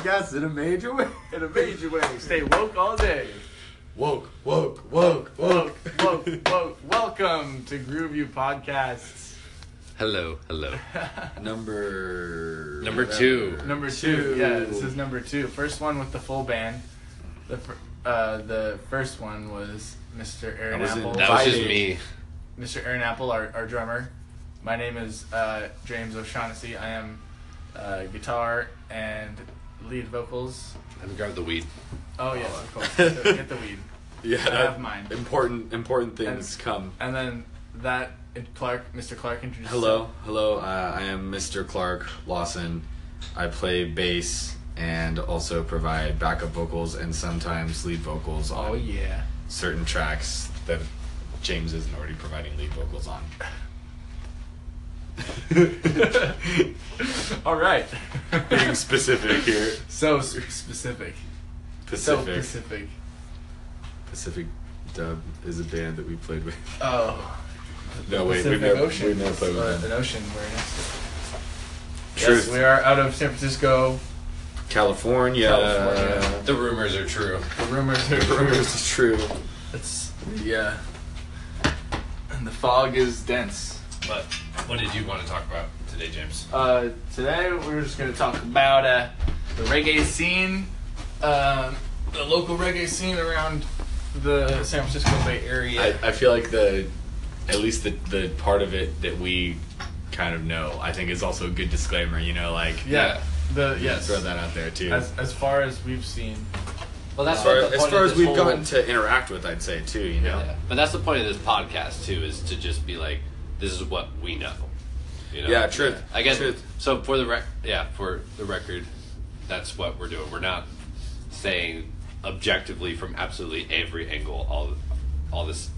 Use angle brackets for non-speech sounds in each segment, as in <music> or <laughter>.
podcast in a major way. <laughs> In a major way. Stay woke all day. Woke, woke, woke, Woke, woke, woke. <laughs> Welcome to Groove You Podcasts. Hello, hello. <laughs> Number Number two. Number two. Yeah, this is number two. First one with the full band. The fir- uh, the first one was Mr. Aaron I was Apple. in- That was just me. Mr. Aaron Apple, our, our drummer. My name is uh, James O'Shaughnessy. I am uh, guitar and lead vocals. Me grab the weed. Oh yes, of course. <laughs> Get the, get the weed. Yeah, I have mine. Important, important things And- come. And then that Clark, Mr. Clark introduced. Hello, hello. Uh, I am Mr. Clark Lawson. I play bass and also provide backup vocals and sometimes lead vocals on Oh yeah. certain tracks that James isn't already providing lead vocals on. <laughs> All right. Being specific here. So s- specific. So Pacific. specific. Pacific Dub is a band that we played with. Oh. No, wait, Pacific we've never, Ocean. we've never played with them. an ocean. We're next to. Truth. Yes, we are out of San Francisco. California. California. The rumors are true. The rumors are The rumors is true. It's yeah. And the fog is dense. But what did you want to talk about today, James? Uh, today we're just gonna talk about uh, the reggae scene, um, the local reggae scene around the San Francisco Bay Area. I, I feel like the, at least the, the part of it that we kind of know, I think is also a good disclaimer, you know, like, yeah, the yes. throw that out there too. As as far as we've seen, Well, that's as far, what the as, point far of as this we've whole- gotten to interact with, I'd say too, you know. Yeah. But that's the point of this podcast too, is to just be like, this is what we know. You know? Yeah, truth. I guess. Truth. So for the rec, yeah, for the record, that's what we're doing. We're not saying objectively from absolutely every angle. All, all this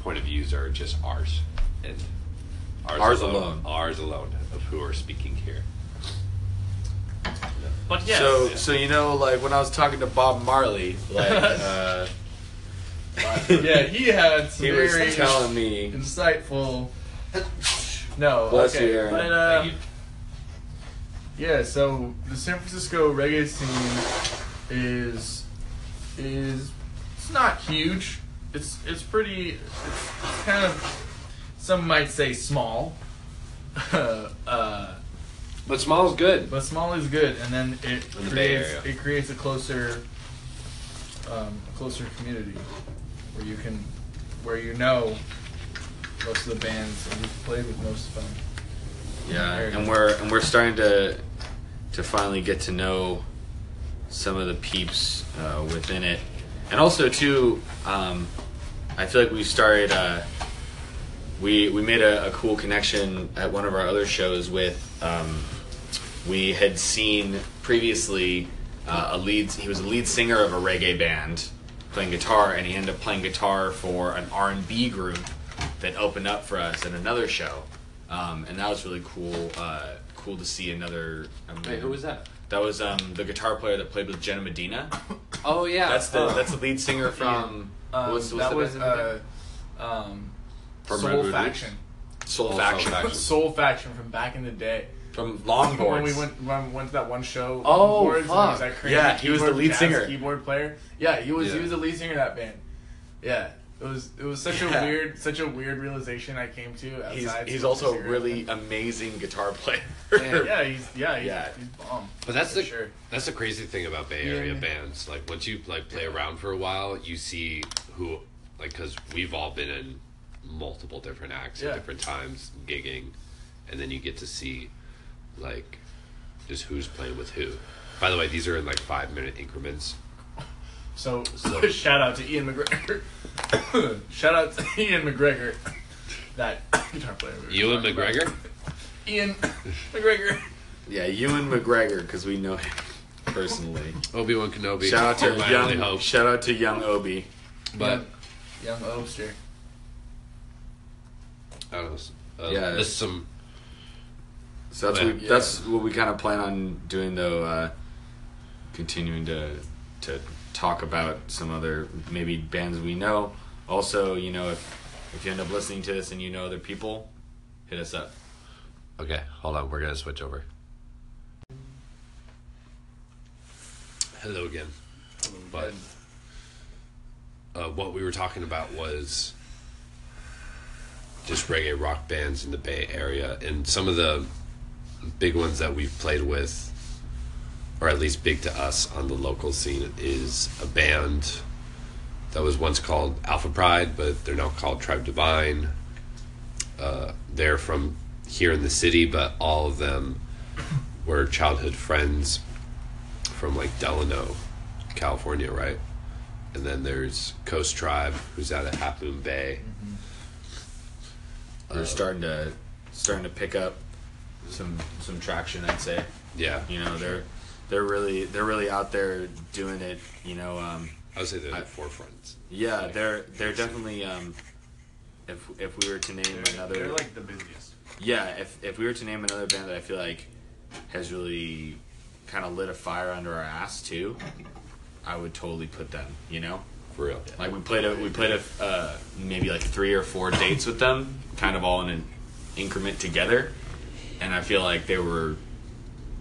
point of views are just ours and ours, Ours alone, alone. Ours alone of who are speaking here. But yeah. So, yeah. so you know, like when I was talking to Bob Marley, like <laughs> uh, yeah, he had some he was telling me, insightful. <laughs> No, Bless okay, you, Aaron. but uh, yeah. So the San Francisco reggae scene is is it's not huge. It's it's pretty. It's, it's kind of some might say small. <laughs> uh, but small is good. but small is good, and then it In creates Area. it creates a closer um, closer community where you can where you know most of the bands and you've played with most of them. yeah, and we're and we're starting to to finally get to know some of the peeps uh, within it, and also too, um, I feel like we started. Uh, we we made a, a cool connection at one of our other shows with. Um, we had seen previously uh, a lead. He was a lead singer of a reggae band, playing guitar, and he ended up playing guitar for an R and B group that opened up for us in another show, um, and that was really cool. Uh, cool to see another. Um, Wait, who was that? That was um, the guitar player that played with Jenna Medina. <coughs> Oh yeah. That's the Oh. that's the lead singer from. Um, what's, what's that was band uh, um, From Soul Redwood Faction. Soul Soul Faction. Faction. <laughs> Soul Faction from back in the day. from Longboards. When we went when we went to that one show. Oh, Longboards, and fuck. was that crazy Yeah, he was the lead singer. keyboard player. Yeah, he was he was the lead singer of that band. Yeah. It was it was such Yeah. a weird such a weird realization I came to. He's he's also a cigarettes. really amazing guitar player. yeah he's yeah he's, Yeah. he's bomb. But that's the sure. that's the crazy thing about Bay Yeah. Area bands. Like once you like play around for a while, you see who like because we've all been in multiple different acts Yeah. at different times gigging, and then you get to see like just who's playing with who. By the way, these are in like five minute increments. So, So- <laughs> shout out to Ian McGregor. <coughs> shout out to <coughs> Ian McGregor. <coughs> That guitar player. we were Ewan talking about. McGregor. Ian McGregor. yeah, Ewan McGregor because we know him personally. Obi Wan Kenobi. Shout out to my only young. hope. Shout out to young Obi. But young, young Oster. I don't know. Uh, Yeah. This is some. So that's what we, that's what we kind of plan on doing though. Uh, continuing to to talk about some other maybe bands we know. Also, you know, if if you end up listening to this and you know other people, hit us up. Okay, hold on. We're gonna switch over. hello again. But uh, what we were talking about was just reggae rock bands in the Bay Area, and some of the big ones that we've played with, or at least big to us on the local scene, is a band that was once called Alpha Pride, but they're now called Tribe Divine. Uh, they're from here in the city, but all of them were childhood friends from like Delano, California, right? And then there's Coast Tribe, who's out of Half Moon Bay. They're starting to starting to pick up some some traction. I'd say. Yeah, You know, they're they're really they're really out there doing it. You know, um, I would say they're I- the forefronts. yeah, they're they're definitely. Um, if if we were to name They're, another, they're like the busiest. yeah, if if we were to name another band that I feel like has really kind of lit a fire under our ass too, I would totally put them. You know, For real. like we played a we played a uh, maybe like three or four dates with them, kind of all in an increment together, and I feel like they were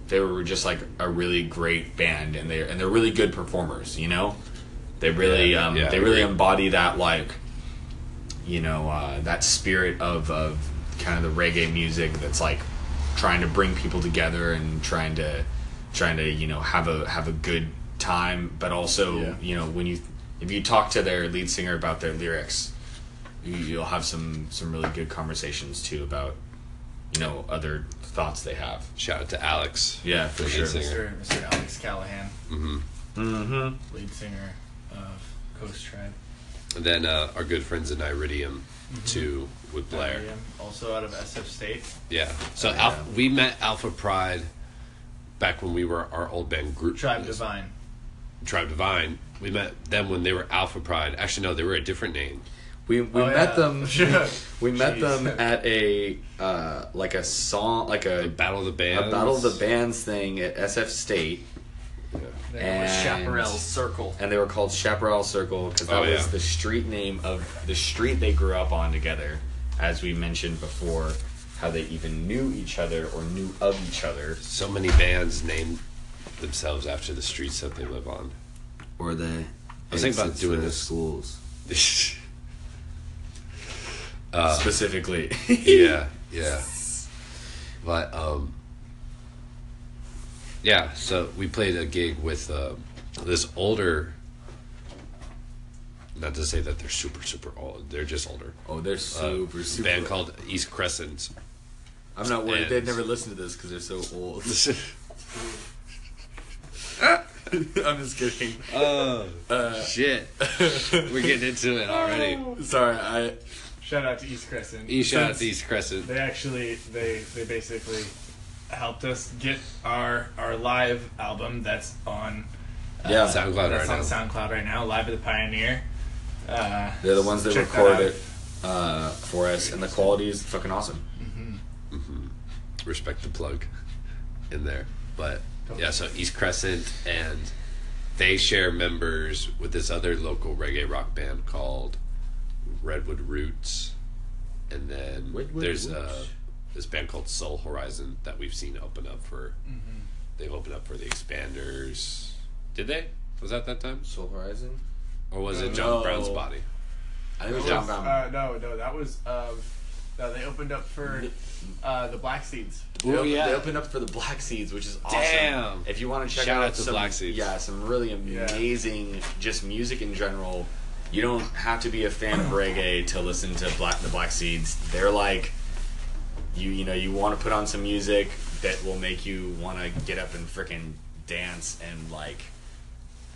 they were just like a really great band, and they and they're really good performers. You know, they really Yeah, um, yeah, they really agree. embody that like you know uh, that spirit of of kind of the reggae music that's like trying to bring people together and trying to trying to you know have a have a good time but also Yeah. you know when you if you talk to their lead singer about their lyrics you, you'll have some some really good conversations too about you know other thoughts they have Shout out to Alex. yeah for sure. Mr. Mr. Alex Callahan, hmm mm-hmm. lead singer of Coast Tribe. And then uh, our good friends in Iridium, Mm-hmm. too, with Blair. Iridium, also out of SF State. Yeah. So Oh, Alpha, yeah. we met Alpha Pride back when we were our old band group. Tribe Divine. Tribe Divine. We met them when they were Alpha Pride. Actually, no, they were a different name. we, we Oh, met yeah. them <laughs> we met Jeez. them at a uh, like a song like The a, Battle of the bands a Bands. battle of the bands thing at sf state There was And- Chaparral Circle. and they were called Chaparral Circle because that Oh, was yeah. the street name of the street they grew up on together. As we mentioned before, how they even knew each other or knew of each other, So many bands named themselves after the streets that they live on. or they. I was thinking about doing this. schools <laughs> uh, specifically. yeah, <laughs> yeah. But um, yeah. So we played a gig with uh, this older. Not to say that they're super super old. They're just older. oh, they're Uh, super super. band called East Crescent. I'm not worried. and- They've never listened to this because they're so old. <laughs> <laughs> I'm just kidding. oh Uh, shit! We're getting into it already. <laughs> sorry, I. Shout out to East Crescent. East shout out to East Crescent. They actually they they basically helped us get our our live album that's on Yeah, SoundCloud that's right on now. SoundCloud right now. Live at the Pioneer. Uh, They're the ones that check record out. it uh, for us, and the quality is fucking awesome. respect the plug in there. But yeah, so East Crescent and they share members with this other local reggae rock band called Redwood Roots. And then Redwood there's uh, Roots. This band called Soul Horizon that we've seen open up for. They've opened up for the Expanders. Did they? Was that that time? Soul Horizon. Or was it No. John Brown's body? I think it was John was, Brown. uh, no, no, that was um, no. They opened up for uh, the Black Seeds. They, Oh, opened, yeah. they opened up for the Black Seeds, which is awesome. Damn. If you want to check Shout out, out to some, Black Seeds. yeah, some really amazing just music in general. You don't have to be a fan of <clears throat> reggae to listen to Black the Black Seeds. They're like you you know you want to put on some music that will make you want to get up and freaking dance and like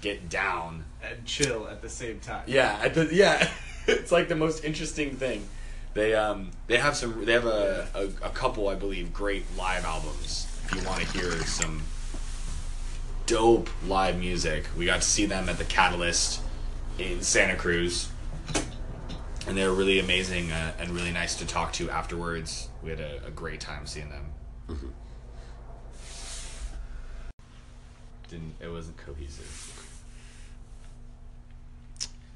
get down. and chill at the same time. Yeah, at the, yeah, <laughs> it's like the most interesting thing. They um they have some they have a, a, a couple I believe great live albums. If you want to hear some dope live music, we got to see them at the Catalyst in Santa Cruz, and they were really amazing uh, and really nice to talk to afterwards. We had a, a great time seeing them. Didn't it wasn't cohesive.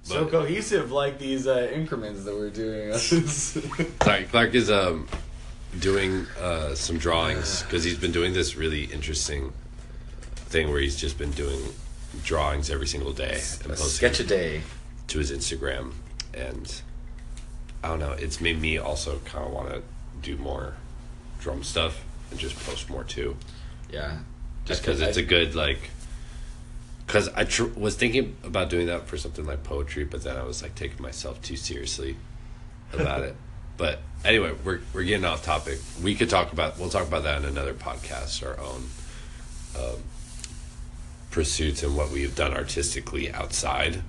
So But- cohesive, like these uh, increments that we're doing. <laughs> Sorry, Clark is um, doing uh, some drawings because he's been doing this really interesting thing where he's just been doing drawings every single day and A posting sketch a day. to his Instagram, and I don't know. It's made me also kind of want to do more drum stuff and just post more too, Yeah. just because it's I- a good like. Because I tr- was thinking about doing that for something like poetry, but then I was like taking myself too seriously about it. <laughs> But anyway, we're we're getting off topic. We could talk about we'll talk about that in another podcast. Our own um, pursuits and what we've done artistically outside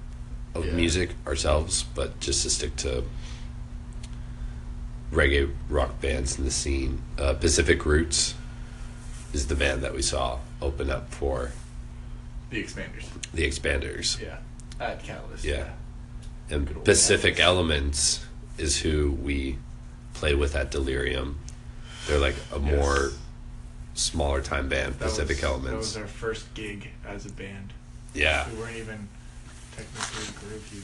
of Yeah. music ourselves, but just to stick to reggae rock bands in the scene. Uh, Pacific Roots is the band that we saw open up for The expanders. the Expanders. Yeah. At Catalyst. Yeah. And Pacific Catalyst. Elements is who we play with at Delirium. They're like a Yes. more smaller time band, That Pacific was, That was our first gig as a band. yeah. We weren't even technically a group yet.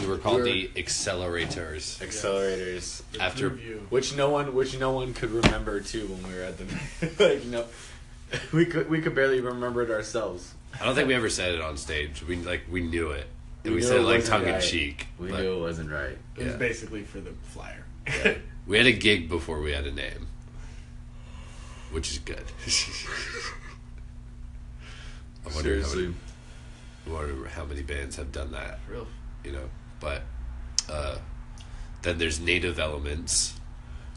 We were called We the Accelerators. accelerators. The After- Which no one, which no one could remember too when we were at the <laughs> like no, <laughs> we could we could barely remember it ourselves. I don't think we ever said it on stage. We like we knew it. And we, knew said it it like wasn't tongue in cheek. We knew it wasn't right. It was Yeah. basically for the flyer. <laughs> We had a gig before we had a name. Which is good. I wonder how many, Seriously. I wonder how many bands have done that. Real. you know. But uh, then there's native elements.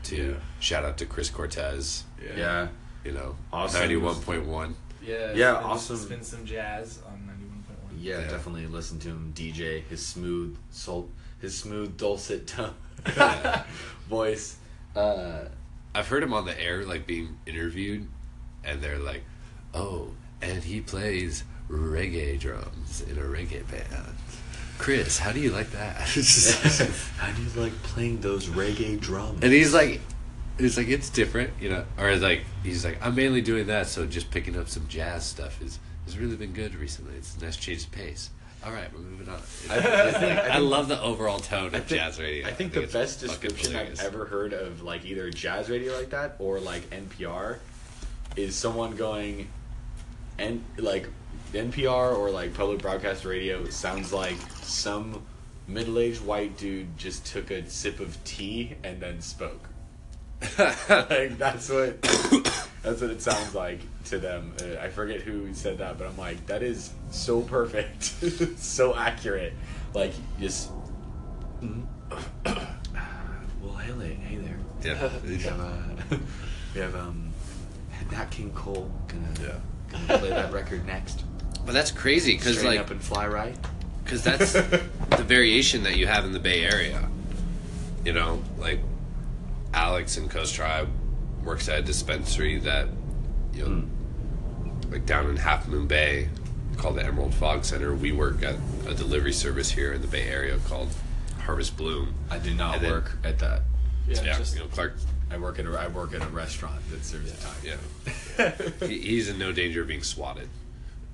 To Yeah. shout out to Chris Cortez, Yeah. Yeah. you know, Awesome. ninety one point one. Yeah. Yeah, spin- awesome. Spin some jazz on 91.1. Yeah, Yeah. definitely listen to him DJ his smooth soul his smooth dulcet tone Yeah. <laughs> voice. Uh I've heard him on the air, like being interviewed, and they're like, "Oh, and he plays reggae drums in a reggae band." Chris, how do you like that? <laughs> <laughs> how do you like playing those reggae drums? and he's like, he's like, it's different, you know, or like he's like, I'm mainly doing that, so just picking up some jazz stuff is has really been good recently. It's a nice change of pace. All right, we're moving on. I, I think, I, <laughs> love the overall tone of think, jazz radio. I think the best fucking description I've ever heard of like either jazz radio like that or like NPR is someone going and like NPR or like public broadcast radio sounds like some middle-aged white dude just took a sip of tea and then spoke. <laughs> like that's what <coughs> that's what it sounds like to them. Uh, I forget who said that, but I'm like that is so perfect, <laughs> so accurate. Like just. <coughs> well, hey, there- hey there. Yeah. <laughs> We have, uh, we have um, Nat King Cole gonna Yeah. gonna play that record next. But that's crazy because like up and fly right. because that's <laughs> the variation that you have in the Bay Area. You know, like Alex and Coast Tribe works at a dispensary that you know, Hmm. like down in Half Moon Bay, called the Emerald Fog Center. We work at a delivery service here in the Bay Area called Harvest Bloom. I do not And then- work at that. Yeah. Yeah, just, you know, Clark. I work at a I work at a restaurant that serves Italian. Yeah, <laughs> he, he's in no danger of being swatted.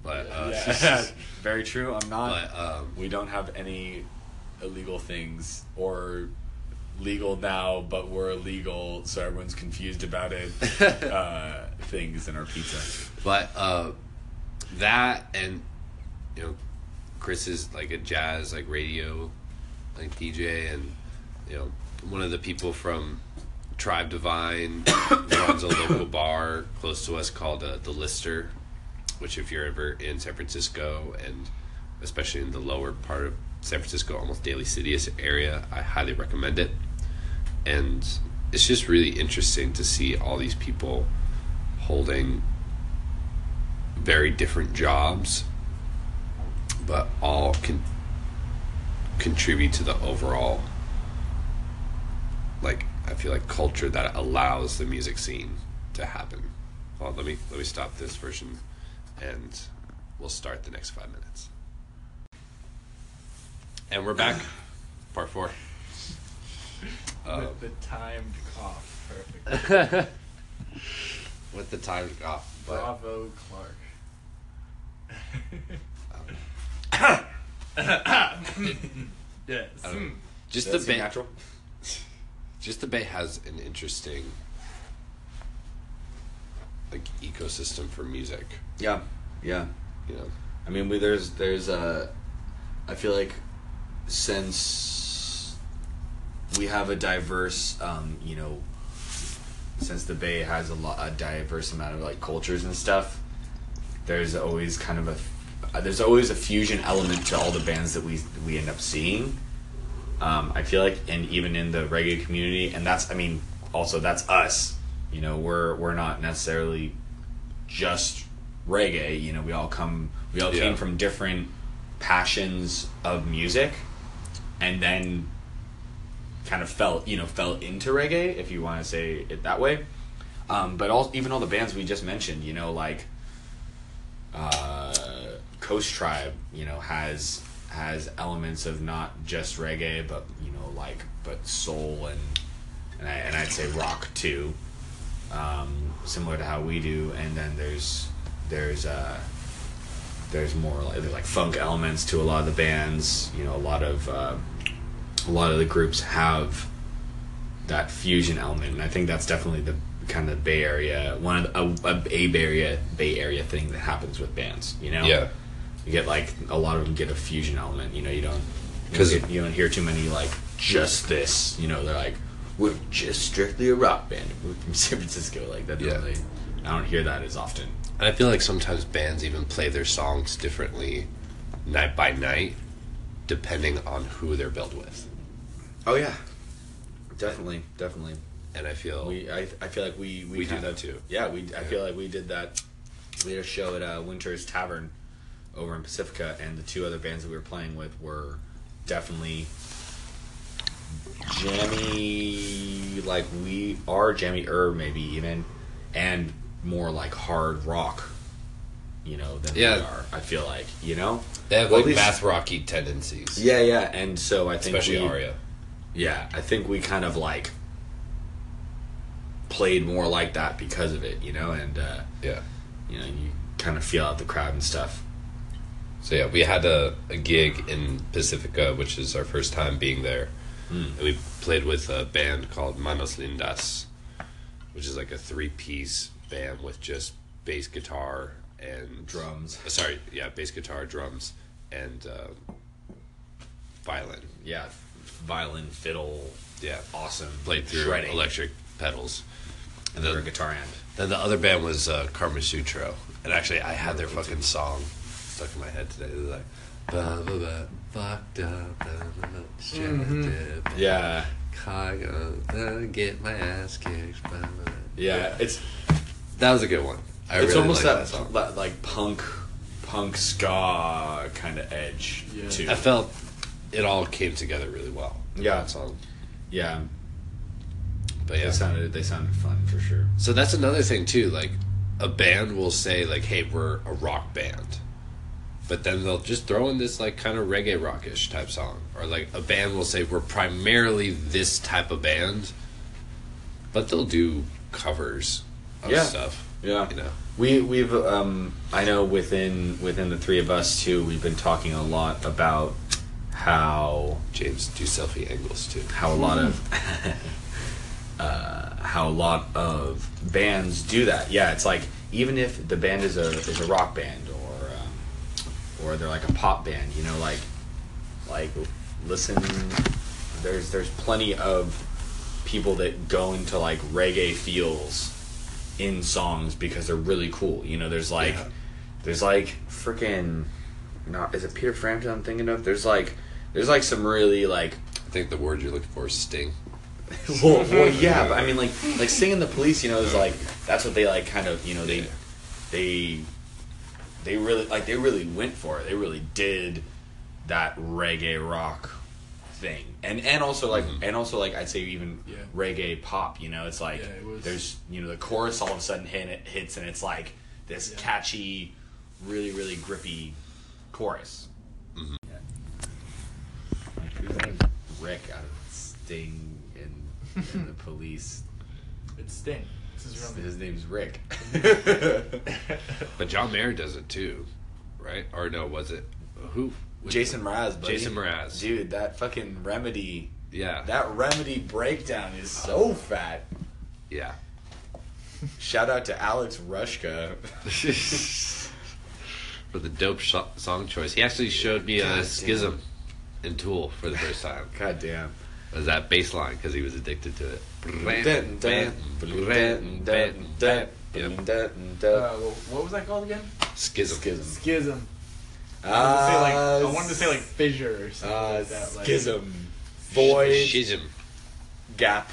But uh, Yeah. <laughs> Very true. I'm not. but um, we don't have any illegal things or legal now, but we're illegal, so everyone's confused about it. <laughs> uh, things in our pizza. But uh, that and you know, Chris is like a jazz like radio like DJ, and you know, one of the people from Tribe Divine <coughs> runs a local bar close to us called uh, the Lister, which if you're ever in San Francisco and especially in the lower part of San Francisco, almost Daly City area, I highly recommend it. And it's just really interesting to see all these people holding very different jobs, but all can contribute to the overall, like I feel like culture that allows the music scene to happen. Well, let me let me stop this version, and we'll start the next five minutes. And we're back, part four. Uh, with the timed cough. Perfect. with the time off, but Bravo, Clark. yes. I don't know. Mm. just the Bay, natural. just the Bay has an interesting like ecosystem for music. Yeah, yeah. You know, I mean, we, there's there's a. I feel like since we have a diverse, um, you know, since the Bay has a lot a diverse amount of like cultures and stuff, there's always kind of a there's always a fusion element to all the bands that we we end up seeing. Um, I feel like, and even in the reggae community, and that's I mean, also that's us. You know, we're we're not necessarily just reggae. You know, we all come we all Yeah. came from different passions of music, and then kind of fell you know fell into reggae if you want to say it that way. Um, but all even all the bands we just mentioned, you know, like uh, Coast Tribe, you know, has has elements of not just reggae, but you know, like but soul and and, I, and I'd say rock too, um, similar to how we do. And then there's there's uh, there's more like like funk elements to a lot of the bands. You know, a lot of uh, a lot of the groups have that fusion element, and I think that's definitely the kind of Bay Area one of the, a, a Bay Area Bay Area thing that happens with bands. You know, Yeah. you get like a lot of them get a fusion element. You know, you don't because you don't hear too many like just this. You know, they're like we're just strictly a rock band. We're from San Francisco. Like that. Yeah. Really, I don't hear that as often. And I feel like sometimes bands even play their songs differently night by night, depending on who they're built with. Oh yeah, definitely, definitely. And I feel We, I, I feel like we we, We do kind that too. Yeah, we. I feel like we did that. We had a show at uh, Winter's Tavern over in Pacifica, and the two other bands that we were playing with were definitely jammy, like we are jammy er maybe even, and more like hard rock. You know than we Yeah. are. I feel like you know. they have Well, like least- math rocky tendencies, Yeah, yeah, and so I think especially we, Aria. yeah, I think we kind of like played more like that because of it, you know, and uh, Yeah. you know, you kind of feel out the crowd and stuff. So yeah, we had a, a gig in Pacifica, which is our first time being there. Mm. And we played with a band called Manos Lindas, which is like a three piece band with just bass guitar and Drums. uh, Sorry, yeah, bass guitar, drums, and uh, violin. Yeah, violin, fiddle, Yeah, awesome, played through shredding, electric pedals. and then a guitar end. Then the other band was uh, Karma Sutro, and actually I had their fucking song stuck in my head today. It was like, ba, Yeah, get my ass kicked. Yeah, it's that was a good one. I it's really almost that, that that like punk, punk ska kind of edge Yeah. too. I felt it all came together really well. Yeah. that song. yeah, But yeah, they sounded they sounded fun for sure. So that's another thing too. Like a band will say like, "Hey, we're a rock band," but then they'll just throw in this like kind of reggae rockish type song, or like a band will say, "We're primarily this type of band," but they'll do covers of Yeah. stuff. Yeah, You know, We we've um I know within within the three of us too we've been talking a lot about how James do selfie angles too. how a lot of <laughs> <laughs> uh, how a lot of bands do that. Yeah, it's like even if the band is a is a rock band or they're like a pop band, you know, like like listen. There's there's plenty of people that go into like reggae feels in songs because they're really cool. You know, there's like Yeah. there's like freaking not is it Peter Frampton I'm thinking of? There's like there's like some really like I think the word you're looking for is sting. <laughs> well, well, <laughs> yeah, but I mean, like, like singing the police, you know, is like that's what they like, kind of, you know, they, Yeah. they, they really like they really went for it. They really did that reggae rock thing, and and also like Mhm. and also like I'd say even Yeah. reggae pop. You know, it's like Yeah, it was- there's you know the chorus all of a sudden hit it hits, and it's like this Yeah. catchy, really really grippy chorus. Mm-hmm. Yeah. Like, Rick out of Sting and, and the <laughs> police? It's Sting. This is His, his name's Rick. But John Mayer does it too, right? Or no, was it who? Jason Mraz, buddy. Jason Mraz. dude. That fucking remedy, Yeah, that remedy breakdown is so oh. fat. yeah. Shout out to Alex Rushka. <laughs> for the dope sh- song choice. He actually showed me God a damn. schism in Tool for the first time. God damn. It was that bass line because he was addicted to it. Yep. Uh, what was that called again? Schism. Schism. Schism. I wanted to say like I Ah, wanted to say like fissure or something uh, like that. Like, schism. Void. Schism. Gap.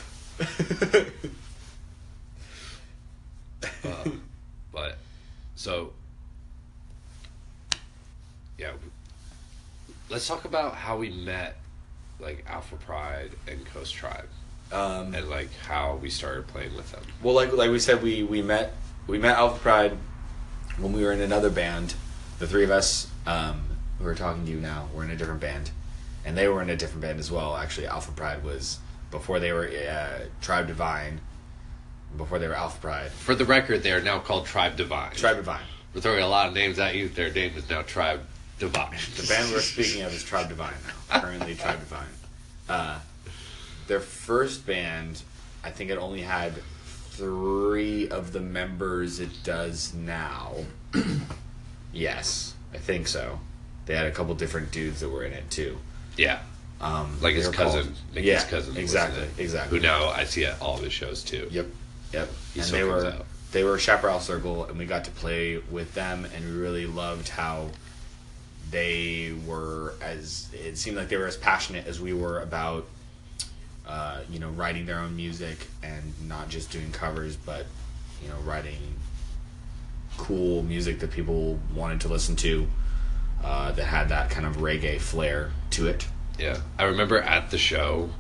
Uh, but so yeah let's talk about how we met like alpha pride and coast tribe um, and like how we started playing with them Well, like like we said, we we met we met Alpha Pride when we were in another band. The three of us um, who are talking to you now, we're in a different band, and they were in a different band as well. Actually, Alpha Pride was before they were uh, Tribe Divine, before they were Alpha Pride. for the record they are now called tribe divine Tribe Divine. we're throwing a lot of names at you their name is now tribe divine <laughs> The band we're speaking of is Tribe Divine now. Currently, Tribe Divine. Uh, their first band, I think it only had three of the members it does now. <clears throat> yes, I think so. They had a couple different dudes that were in it too. yeah Um, like his cousin called- Nicky's yeah, cousin exactly, exactly. who now I see at all of his shows too Yep, yep. He and they were out. they were Chaparral Circle, and we got to play with them, and we really loved how they were as it seemed like they were as passionate as we were about uh, you know writing their own music and not just doing covers, but you know writing cool music that people wanted to listen to uh, that had that kind of reggae flair to it. Yeah, I remember at the show,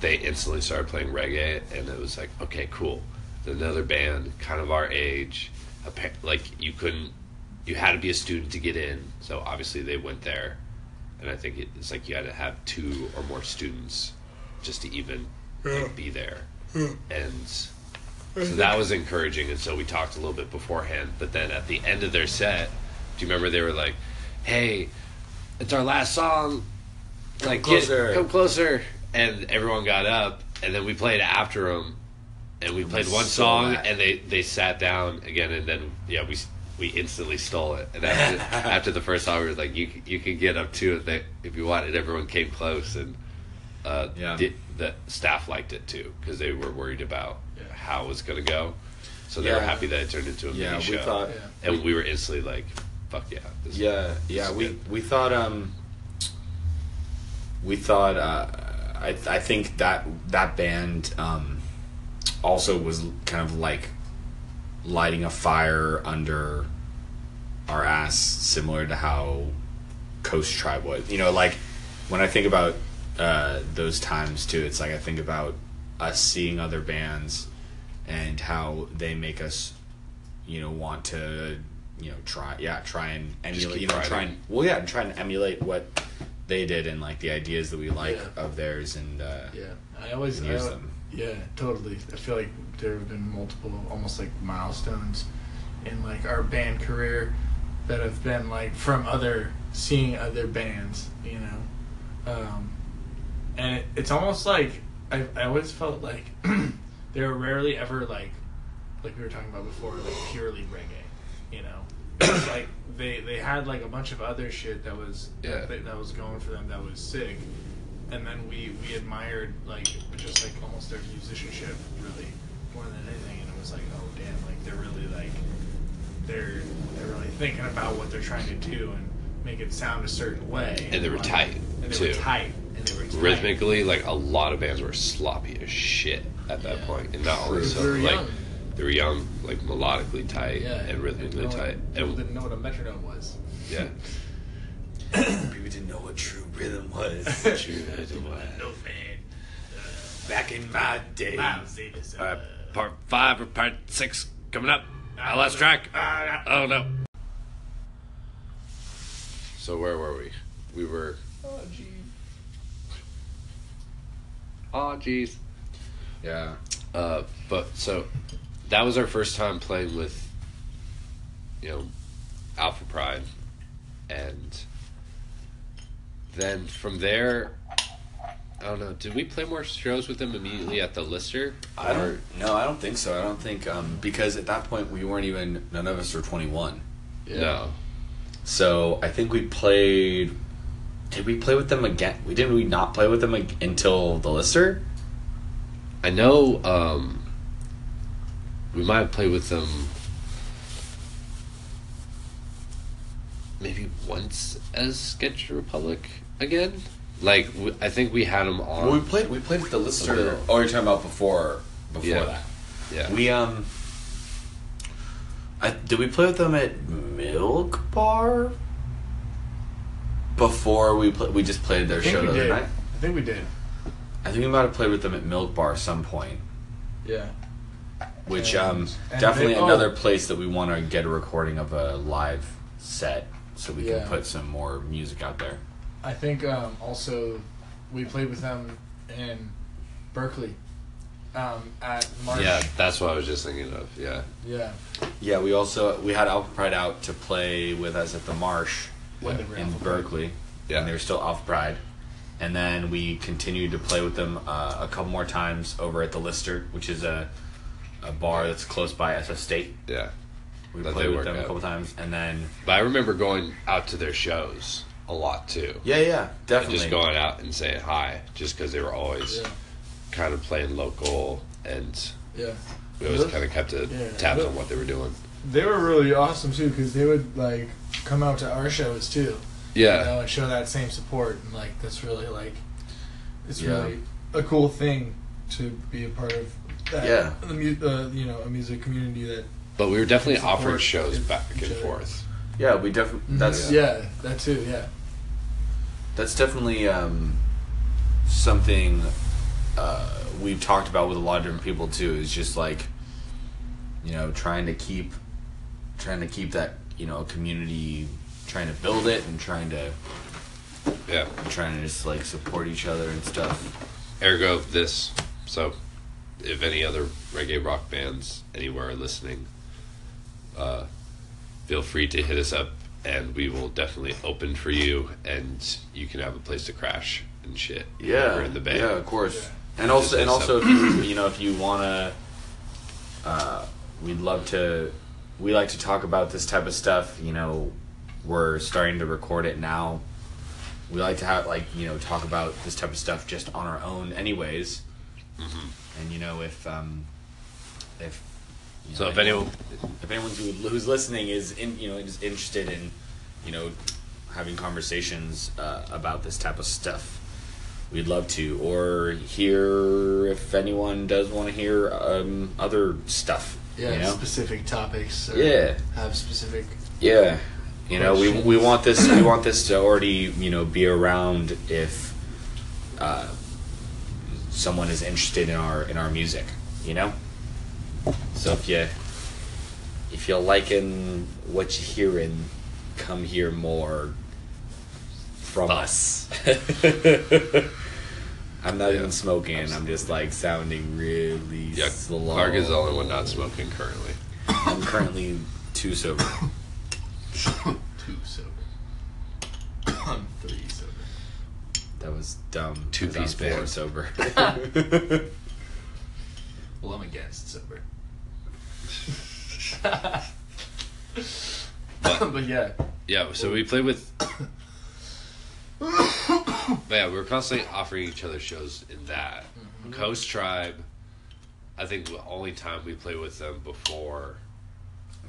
they instantly started playing reggae, and it was like, okay, cool. Another band, kind of our age, like you couldn't, you had to be a student to get in. So obviously they went there, and I think it- it's like you had to have two or more students just to even like, be there, and so that was encouraging. And so we talked a little bit beforehand, but then at the end of their set, do you remember they were like, "Hey, it's our last song." like get- come closer and everyone got up and then we played after them and we played one stole song and they they sat down again and then yeah we we instantly stole it and after, <laughs> after the first song we were like you you can get up too if they if you want and everyone came close and uh Yeah. the, the staff liked it too because they were worried about Yeah. how it was gonna go so they were happy that it turned into a Yeah, mini show thought. Yeah. and we were instantly like fuck yeah this is- Yeah, yeah. We good. we thought um we thought uh, I I think that that band um also was kind of like lighting a fire under our ass, similar to how Coast Tribe was. You know, like when I think about uh, those times too, it's like I think about us seeing other bands and how they make us, you know, want to, you know, try, yeah, try and emulate, you know, try and well, yeah, and try and emulate what they did and like the ideas that we like Yeah. of theirs and uh, Yeah, I always Use I, them. Yeah, totally. I feel like there have been multiple, almost like milestones in like our band career that have been like from other seeing other bands, you know, um, and it, it's almost like I I always felt like <clears throat> they were rarely ever like like we were talking about before, like purely reggae, you know. <coughs> It's like they they had like a bunch of other shit that was Yeah. that, that was going for them that was sick, and then we we admired like just like almost their musicianship really more than anything, and it was like oh damn like they're really like they're they're really thinking about what they're trying to do and make it sound a certain way, And they were like- tight, and they were too. tight, and they were tight. rhythmically, like a lot of bands were sloppy as shit at that Yeah. point, and not only so, like young. they were young, like melodically tight yeah, and rhythmically no one- tight, People and didn't know what a metronome was. yeah, <coughs> people didn't know what true rhythm was. <laughs> No fan. Back in my day. Wow, say this, All right, uh, part five or part six coming up. I lost track. Ah, Oh no. So where were we? We were. oh, gee. Oh jeez. Yeah. Uh, but so that was our first time playing with, you know, Alpha Pride, and then from there, I don't know. Did we play more shows with them immediately at the Lister? I don't. No, I don't think so. I don't think um, because at that point we weren't even. None of us were twenty one. Yeah. No. So I think we played. Did we play with them again? We didn't. We not play with them ag- until the Lister. I know um, we might have played with them maybe once as Sketch Republic again. Like w- I think we had them on. Well, we played. We played at the Lister. Oh, you're talking about before. Before Yeah. that. yeah, We um. I, did we play with them at Milk Bar? Before we pla we just played their show we the other did. night. I think we did. I think we might have played with them at Milk Bar some point. Yeah. Which And- um and definitely they- oh. another place that we want to get a recording of a live set so we Yeah. can put some more music out there. I think um, also we played with them in Berkeley um, at Marsh. yeah, that's what I was just thinking of. Yeah, Yeah. Yeah, we also we had Alpha Pride out to play with us at the Marsh When they in Alpha Pride. Berkeley. Yeah. And they were still Alpha Pride. And then we continued to play with them uh, a couple more times over at the Lister, which is a a bar that's close by SF State. yeah. We That played with work them a couple times, and then But I remember going out to their shows a lot too. yeah, yeah, And definitely. just going out and saying hi, just because they were always Yeah. kind of playing local, and Yeah. we always kind of kept a Yeah. tabs Look- on what they were doing. They were really awesome too because they would like come out to our shows too. Yeah, You know, and show that same support and like that's really like it's Yeah. really a cool thing to be a part of. That, Yeah. The mu- uh, you know a music community that. but we were definitely Support offering shows back and forth. yeah, we definitely that's yeah. that too. Yeah. That's definitely um, something uh, we've talked about with a lot of different people too. Is just like you know trying to keep trying to keep that you know community, trying to build it and trying to Yeah, trying to just like support each other and stuff. ergo this. So, if any other reggae rock bands anywhere are listening, uh, feel free to hit us up, and we will definitely open for you, and you can have a place to crash and shit. Yeah, over in the bay. yeah, of course. Yeah. And also, and also, if <laughs> you, you know, if you wanna, uh, we'd love to. We like to talk about this type of stuff. You know, we're starting to record it now. We like to have like you know talk about this type of stuff just on our own, anyways. Mm-hmm. And you know, if um, if you So if anyone, if anyone who, who's listening is in you know is interested in you know having conversations uh, about this type of stuff we'd love to or hear if anyone does want to hear um, other stuff Yeah. you know Specific topics. Or Yeah. Have specific. yeah you know we, we want this we want this to already you know be around if uh, someone is interested in our in our music you know so if you if you're liking what you're hearing come hear more from us <laughs> i'm not Yeah, even smoking i'm just like sounding really yeah, slow Clark is the only one not smoking currently. i'm currently too sober <coughs> Two sober. <coughs> I'm three sober. That was dumb. Two-piece I'm four band. sober. <laughs> <laughs> Well, I'm against sober. <laughs> but yeah. Yeah, so we played with. But <coughs> yeah, we're constantly offering each other shows in that. Coast Tribe, I think the only time we played with them before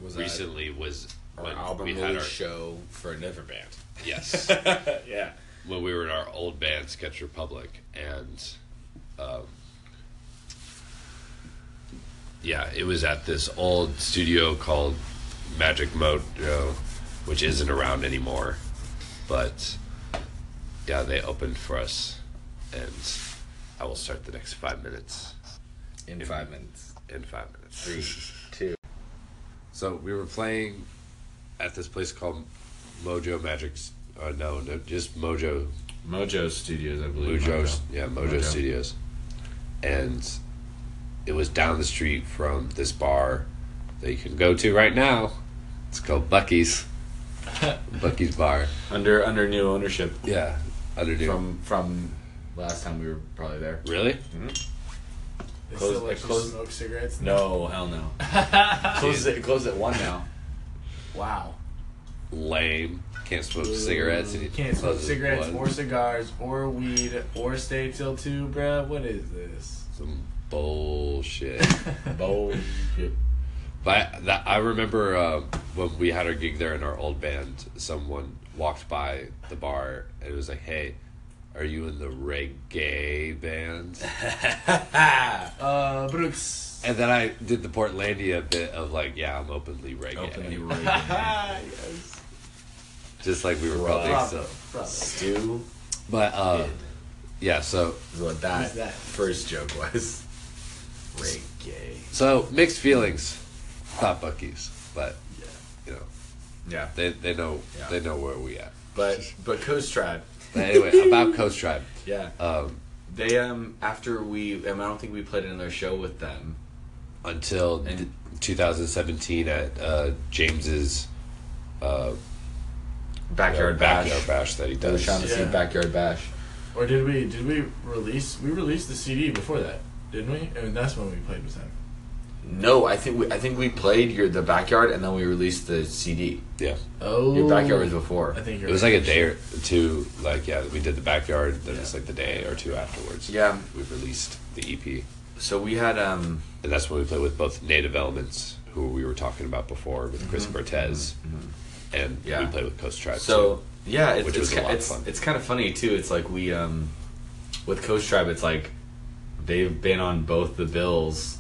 was that recently was our when album we had our show for another band. yes <laughs> yeah. when we were in our old band Sketch Republic and um, yeah it was at this old studio called Magic Mojo which isn't around anymore but yeah they opened for us and I will start the next five minutes In five minutes. in five minutes Three, two. So we were playing at this place called Mojo Magics. Uh, no, no, just Mojo. Mojo Studios, I believe. Mojo, yeah, Mojo, Mojo. Studios, and it was down the street from this bar that you can go to right now. It's called Bucky's. <laughs> Bucky's Bar. Under under new ownership Yeah, underneath. from from last time we were probably there. really? Mm-hmm. They Close- still let they you close- smoke cigarettes? No, hell no. <laughs> close it close at one now. Wow. lame. Can't smoke cigarettes. And Can't smoke cigarettes one. or cigars or weed or stay till two, bruh. What is this? some bullshit. <laughs> Bullshit. But I, that, I remember uh, when we had our gig there in our old band, someone walked by the bar and it was like, "Hey, are you in the reggae band?" <laughs> <laughs> Uh, Brooks. And then I did the Portlandia bit of like, "Yeah, I'm openly reggae," Openly reggae. yes. just like we were probably so. Stew But uh, yeah, so what that, that? first joke was. Reggae. so mixed feelings, thought Bucky's, but Yeah. you know Yeah. they they know Yeah. they know where we at. But but Coast Tribe. <laughs> But anyway, about Coast Tribe. Yeah. Um, They um after we um, I don't think we played another show with them. until And- 2017 at uh, James's uh, Backyard uh, Bash. backyard bash that he The does. Shaughnessy Yeah. Backyard Bash. Or did we? Did we release? We released the CD before that, didn't we? And that's when we played with them. No, I think we I think we played your the backyard and then we released the CD. Yeah, Oh, Your backyard was before. I think you're it was right. like a day or two. Like yeah, we did the backyard. Then Yeah. it's like the day or two afterwards. Yeah. we released the EP, So we had um and that's when we played with both Native Elements, who we were talking about before, with Chris Cortez, and Mm-hmm. Yeah. we played with Coast Tribe. So too. yeah, it's Which it's, was a ki- lot of fun. it's kind of funny too. It's like we um with Coast Tribe, it's like they've been on both the bills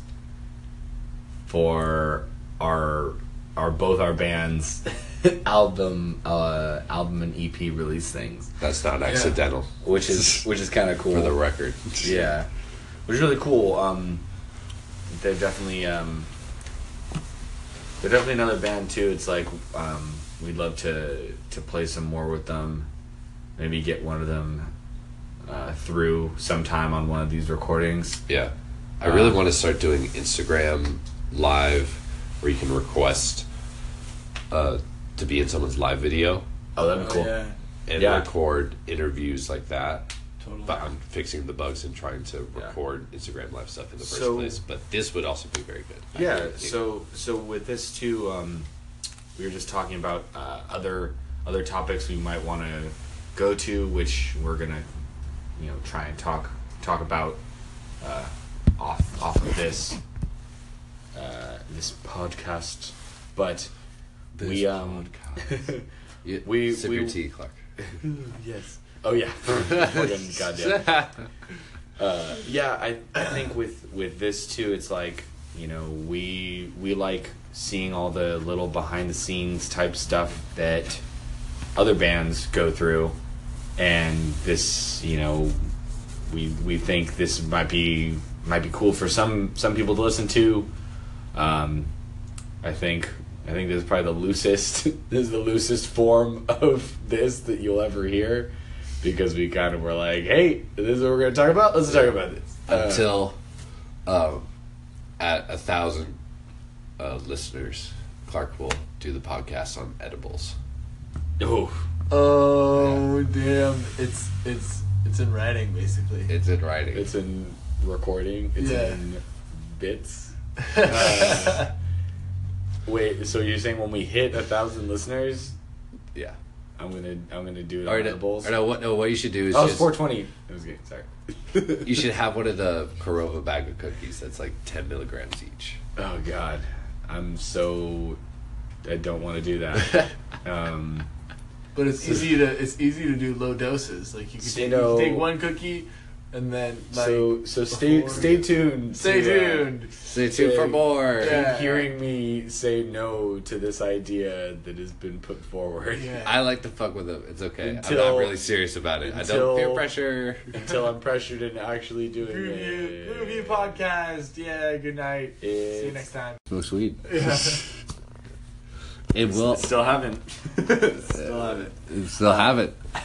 for our our both our bands <laughs> album uh album and EP release things, that's not accidental, which is which is kind of cool for the record. Yeah, which is really cool. Um, they're definitely um, they're definitely another band too. It's like um, we'd love to to play some more with them. Maybe get one of them uh, through sometime on one of these recordings. Yeah. I really Um, want to start doing Instagram live where you can request uh, to be in someone's live video Oh, that'd be Oh, cool. yeah, and Yeah. record interviews like that. totally. But I'm fixing the bugs and trying to Yeah. record Instagram live stuff in the first So- place. But this would also be very good. Yeah. So so with this too, um, we were just talking about uh, other other topics we might want to go to, which we're gonna you know try and talk talk about uh, off off of this uh, this podcast. But we um You- <laughs> we- sip we- your tea, Clark. <laughs> yes. Oh yeah. <laughs> Fucking goddamn. Uh, yeah, I, I think with with this too, it's like you know we we like seeing all the little behind the scenes type stuff that other bands go through, and this you know we we think this might be might be cool for some some people to listen to. Um, I think I think this is probably the loosest <laughs> this is the loosest form of this that you'll ever hear because we kind of were like, hey, this is what we're going to talk about. Let's talk about this. Uh, Until um, at a thousand uh, listeners, Clark will do the podcast on edibles. oh, Oh damn! It's it's it's in writing basically. It's in writing. it's in recording. It's Yeah. in bits. <laughs> Uh, wait, so you're saying when we hit a thousand listeners, yeah. I'm gonna I'm gonna do it Or on no, edibles? or no, what, no, what you should do is Oh, it's just, 420. It was good. Sorry. <laughs> you should <laughs> have one of the Korova bag of cookies that's like 10 milligrams each. Oh God, I'm so. I don't want to do that. um, But it's easy to it's easy to do low doses. Like you can, So, take, you you know- can take one cookie, and then like so so stay before- stay tuned. Stay to, uh, tuned. Stay tuned for more. Yeah. hearing me say no to this idea that has been put forward Yeah. I like to fuck with them. It's okay. Until, I'm not really serious about it. I until- don't peer pressure. until I'm pressured into actually doing Review, it. review podcast. Yeah. Good night. See you next time. Smokes weed. Yeah. <laughs> It will. Still haven't. <laughs> Uh, still haven't. Still have it.